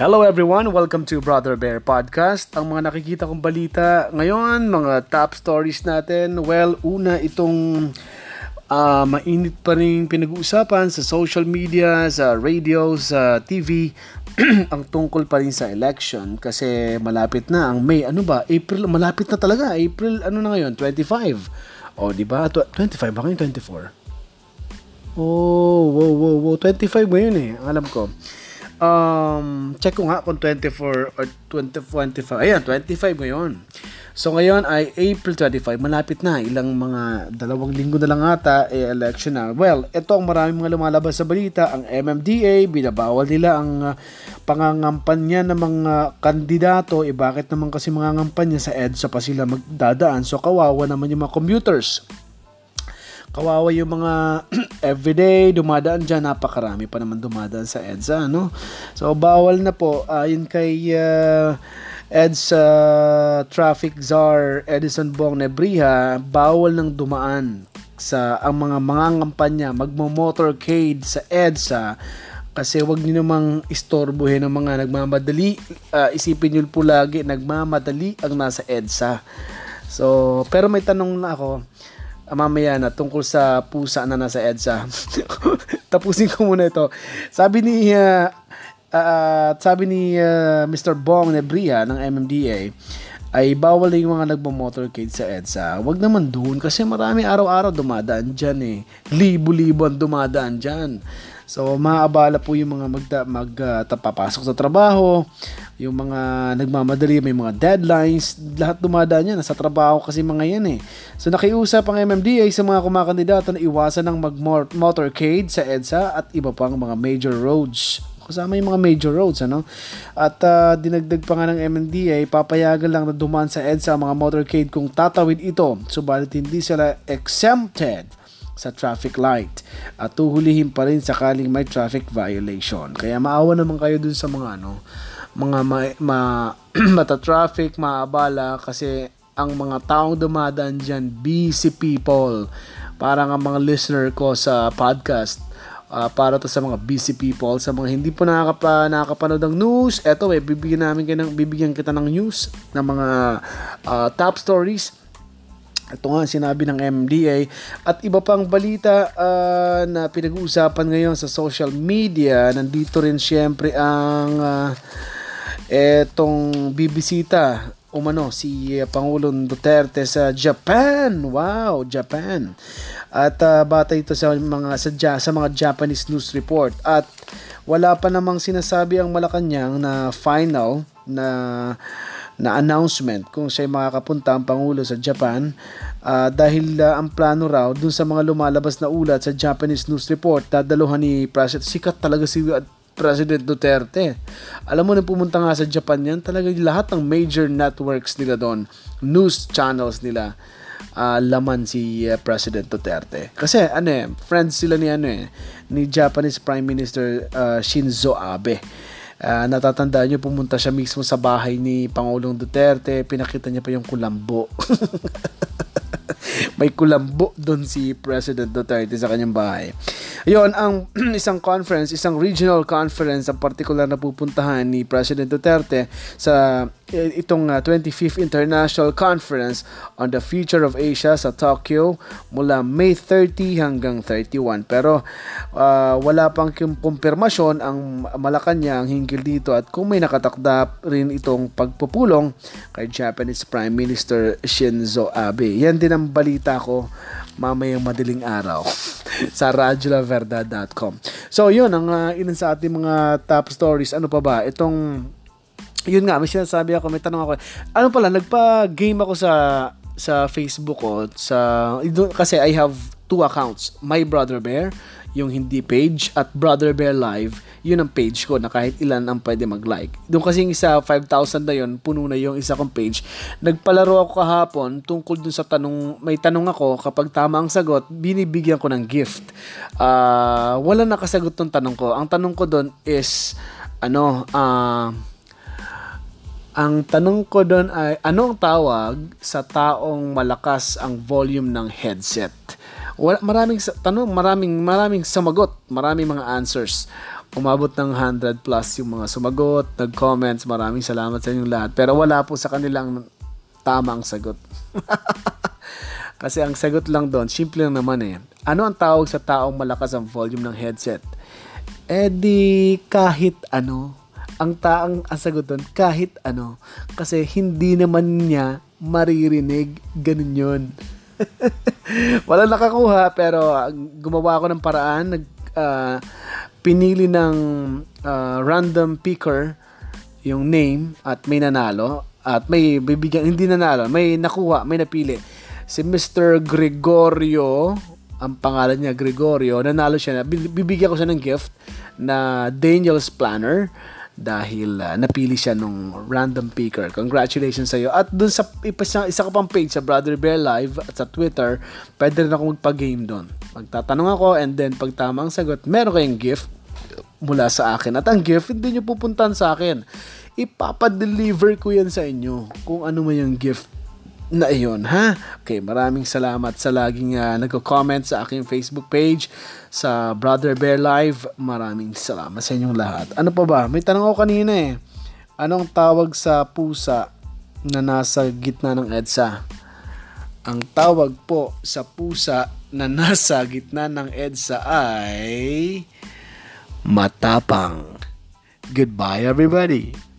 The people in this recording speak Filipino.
Hello everyone, welcome to Brother Bear Podcast. Ang mga nakikita kong balita ngayon, mga top stories natin. Well, una itong uh, mainit pa rin pinag-uusapan sa social media, sa radio, sa TV, ang tungkol pa rin sa election kasi malapit na ang May, ano ba? April, malapit na talaga. April, ano na ngayon? 25. O, oh, di ba? 25 ba ngayon? 24? Oh, wow, wow, wow. 25 ngayon eh. Alam ko. Um, check ko nga kung 24 or 2025. Ayan, 25 ngayon. So ngayon ay April 25, malapit na. Ilang mga dalawang linggo na lang ata eh, election na. Well, ito ang maraming mga lumalabas sa balita. Ang MMDA, binabawal nila ang uh, pangangampanya ng mga kandidato. Eh bakit naman kasi mga ngampanya sa EDSA pa sila magdadaan? So kawawa naman yung mga commuters kawawa yung mga everyday dumadaan dyan, napakarami pa naman dumadaan sa EDSA, no? So, bawal na po, ayon kay uh, EDSA Traffic Czar Edison Bong Nebriha, bawal nang dumaan sa ang mga kampanya magmo-motorcade sa EDSA kasi wag niyo namang istorbohin ng mga nagmamadali. Uh, isipin niyo po lagi, nagmamadali ang nasa EDSA. So, pero may tanong na ako mamaya na tungkol sa pusa na nasa EDSA. Tapusin ko muna ito. Sabi ni uh, uh, sabi ni uh, Mr. Bong Nebria ng MMDA ay bawal yung mga nagmo-motorcade sa EDSA. Huwag naman doon kasi marami araw-araw dumadaan dyan eh. Libo-libo ang dumadaan dyan. So, maabala po yung mga magda, mag, uh, sa trabaho, yung mga nagmamadali, may mga deadlines, lahat dumadaan yan. Nasa trabaho kasi mga yan eh. So, nakiusap ang MMDA sa mga kumakandidato na iwasan ng mag-motorcade sa EDSA at iba pang mga major roads kasama yung mga major roads ano at uh, dinagdag pa nga ng MMDA papayagan lang na dumaan sa EDSA ang mga motorcade kung tatawid ito subalit hindi sila exempted sa traffic light at tuhulihin pa rin sakaling may traffic violation. Kaya maawa naman kayo dun sa mga ano, mga ma, ma, mata traffic, maabala kasi ang mga taong dumadaan dyan, busy people. Parang ang mga listener ko sa podcast, uh, para to sa mga busy people, sa mga hindi po nakakapa, nakakapanood ng news, eto eh, bibigyan namin kayo ng, bibigyan kita ng news, ng mga uh, top stories ito nga sinabi ng MDA at iba pang balita uh, na pinag-uusapan ngayon sa social media. Nandito rin siyempre ang uh, etong bibisita umano si Pangulong Duterte sa Japan. Wow, Japan. At uh, bata ito sa mga sa, sa mga Japanese news report at wala pa namang sinasabi ang Malacanang na final na na announcement kung siya makakapunta ang Pangulo sa Japan uh, dahil uh, ang plano raw dun sa mga lumalabas na ulat sa Japanese News Report dadaluhan ni President sikat talaga si President Duterte. Alam mo na pumunta nga sa Japan yan, talaga lahat ng major networks nila doon, news channels nila, uh, laman si uh, President Duterte. Kasi ano eh, friends sila ni ano eh, ni Japanese Prime Minister uh, Shinzo Abe. Uh, natatandaan nyo, pumunta siya mismo sa bahay ni Pangulong Duterte. Pinakita niya pa yung kulambo. May kulambo doon si President Duterte sa kanyang bahay. Yon ang isang conference, isang regional conference ang particular na pupuntahan ni President Duterte sa eh, itong uh, 25th International Conference on the Future of Asia sa Tokyo mula May 30 hanggang 31. Pero uh, wala pang kumpirmasyon ang Malacanang hinggil dito at kung may nakatakda rin itong pagpupulong kay Japanese Prime Minister Shinzo Abe. Yan din ang balita ko mamayang madaling araw sa radyolaverdad.com. So, yun ang uh, ilan sa ating mga top stories. Ano pa ba? Itong, yun nga, may sinasabi ako, may tanong ako. Ano pala, nagpa-game ako sa sa Facebook ko sa kasi I have two accounts. My Brother Bear yung hindi page at Brother Bear Live, yun ang page ko na kahit ilan ang pwede mag-like. Doon kasi yung isa 5,000 na yun, puno na yung isa kong page. Nagpalaro ako kahapon tungkol dun sa tanong, may tanong ako, kapag tama ang sagot, binibigyan ko ng gift. Uh, wala nakasagot ng tanong ko. Ang tanong ko doon is, ano, uh, ang tanong ko doon ay, anong tawag sa taong malakas ang volume ng headset? Wala, maraming tanong, maraming maraming sumagot, maraming mga answers. Umabot ng 100 plus yung mga sumagot, nag-comments, maraming salamat sa inyong lahat. Pero wala po sa kanilang tamang sagot. Kasi ang sagot lang doon, simple lang naman eh. Ano ang tawag sa taong malakas ang volume ng headset? Eh di kahit ano. Ang taang ang sagot doon, kahit ano. Kasi hindi naman niya maririnig. Ganun yun. Wala nakakuha pero ah, gumawa ako ng paraan. Nag, ah, pinili ng ah, random picker yung name at may nanalo at may bibigyan hindi nanalo may nakuha may napili si Mr. Gregorio ang pangalan niya Gregorio nanalo siya na bibigyan ko siya ng gift na Daniel's Planner dahil ah, napili siya nung random picker. Congratulations sa iyo. At dun sa isa, isa ka pang page sa Brother Bear Live at sa Twitter, pwede rin ako magpa-game doon. Magtatanong ako and then pag tama ang sagot, meron kayong gift mula sa akin. At ang gift, hindi nyo pupuntan sa akin. Ipapadeliver ko yan sa inyo kung ano man yung gift na iyon, ha? Okay, maraming salamat sa laging uh, nagko-comment sa aking Facebook page, sa Brother Bear Live. Maraming salamat sa inyong lahat. Ano pa ba? May tanong ako kanina eh. Anong tawag sa pusa na nasa gitna ng EDSA? Ang tawag po sa pusa na nasa gitna ng EDSA ay matapang. Goodbye everybody.